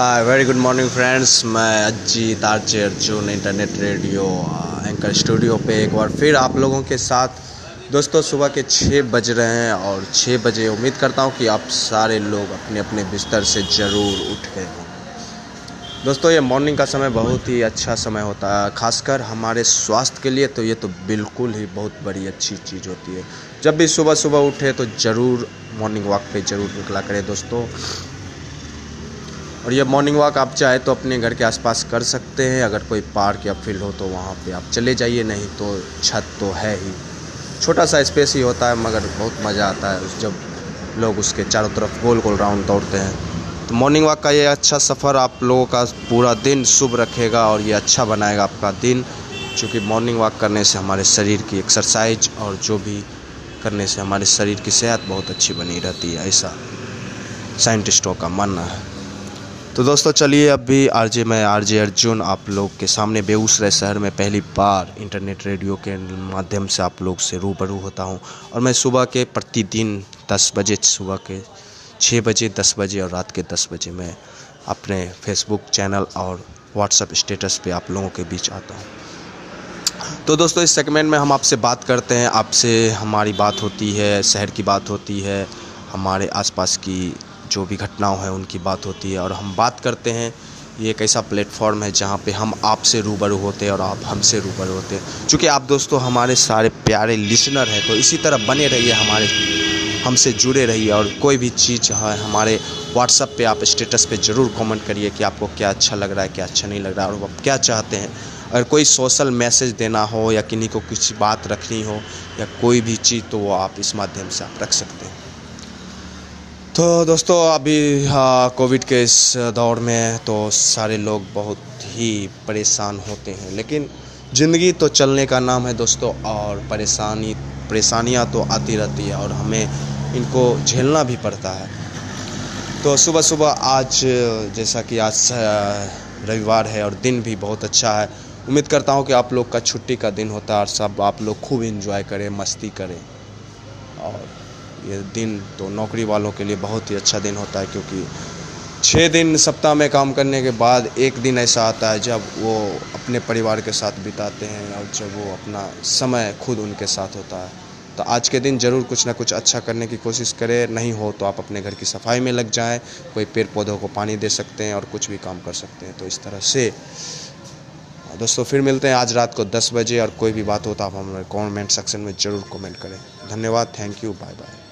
Very good morning friends मैं Ajit आर्चे Arjun internet radio anchor studio पे एक बार फिर आप लोगों के साथ। दोस्तों, सुबह के छः बज रहे हैं और छः बजे उम्मीद करता हूँ कि आप सारे लोग अपने अपने बिस्तर से ज़रूर उठ गए दोस्तों, ये मॉर्निंग का समय बहुत ही अच्छा समय होता है, खासकर हमारे स्वास्थ्य के लिए तो ये तो बिल्कुल ही बहुत बड़ी अच्छी चीज़ होती है। जब भी सुबह सुबह उठे तो ज़रूर मॉर्निंग वॉक पे ज़रूर निकला करें दोस्तों। और ये मॉर्निंग वॉक आप चाहे तो अपने घर के आसपास कर सकते हैं। अगर कोई पार्क या फ़ील्ड हो तो वहाँ पे आप चले जाइए, नहीं तो छत तो है ही। छोटा सा स्पेस ही होता है, मगर बहुत मज़ा आता है। जब लोग उसके चारों तरफ़ गोल गोल राउंड दौड़ते हैं। तो मॉर्निंग वॉक का ये अच्छा सफ़र आप लोगों का पूरा दिन शुभ रखेगा और ये अच्छा बनाएगा आपका दिन। क्योंकि मॉर्निंग वॉक करने से हमारे शरीर की एक्सरसाइज और जो भी करने से हमारे शरीर की सेहत बहुत अच्छी बनी रहती है, ऐसा साइंटिस्टों का मानना है। तो दोस्तों चलिए अब अभी आरजे मैं आरजे अर्जुन आप लोग के सामने बेगूसराय शहर में पहली बार इंटरनेट रेडियो के माध्यम से आप लोग से रूबरू होता हूँ और मैं सुबह के प्रतिदिन दस बजे, सुबह के छः बजे, दस बजे और रात के दस बजे मैं अपने फेसबुक चैनल और व्हाट्सएप स्टेटस पे आप लोगों के बीच आता हूँ। तो दोस्तों इस सेगमेंट में हम आपसे बात करते हैं, आपसे हमारी बात होती है, शहर की बात होती है, हमारे आसपास की जो भी घटनाओं हैं, उनकी बात होती है। और हम बात करते हैं, ये एक ऐसा प्लेटफॉर्म है जहाँ पे हम आपसे रूबरू होते हैं और आप हमसे रूबरू होते हैं। चूँकि आप दोस्तों, हमारे सारे प्यारे लिसनर हैं तो इसी तरह बने रहिए, हमारे, हमसे जुड़े रहिए। और कोई भी चीज़ है, हमारे व्हाट्सअप पे आप स्टेटस पे ज़रूर कमेंट करिए कि आपको क्या अच्छा लग रहा है, क्या अच्छा नहीं लग रहा है। और आप क्या चाहते हैं? अगर कोई सोशल मैसेज देना हो या किन्हीं को कुछ बात रखनी हो या कोई भी चीज़ तो वो आप इस माध्यम से आप रख सकते हैं। तो दोस्तों, अभी हाँ कोविड के इस दौर में तो सारे लोग बहुत ही परेशान होते हैं। लेकिन ज़िंदगी तो चलने का नाम है दोस्तों, और परेशानी, परेशानियाँ तो आती रहती है और हमें इनको झेलना भी पड़ता है। तो सुबह सुबह आज, जैसा कि आज रविवार है और दिन भी बहुत अच्छा है। उम्मीद करता हूँ कि आप लोग का छुट्टी का दिन होता है और सब आप लोग खूब इन्जॉय करें, मस्ती करें। और ये दिन तो नौकरी वालों के लिए बहुत ही अच्छा दिन होता है क्योंकि छः दिन सप्ताह में काम करने के बाद एक दिन ऐसा आता है जब वो अपने परिवार के साथ बिताते हैं और जब वो अपना समय खुद उनके साथ होता है। तो आज के दिन ज़रूर कुछ ना कुछ अच्छा करने की कोशिश करें। नहीं हो तो आप अपने घर की सफ़ाई में लग जाएँ, कोई पेड़ पौधों को पानी दे सकते हैं और कुछ भी काम कर सकते हैं। तो इस तरह से दोस्तों फिर मिलते हैं आज रात को 10 बजे और कोई भी बात हो तो आप हमारे कमेंट सेक्शन में ज़रूर कमेंट करें। धन्यवाद, थैंक यू, बाय बाय।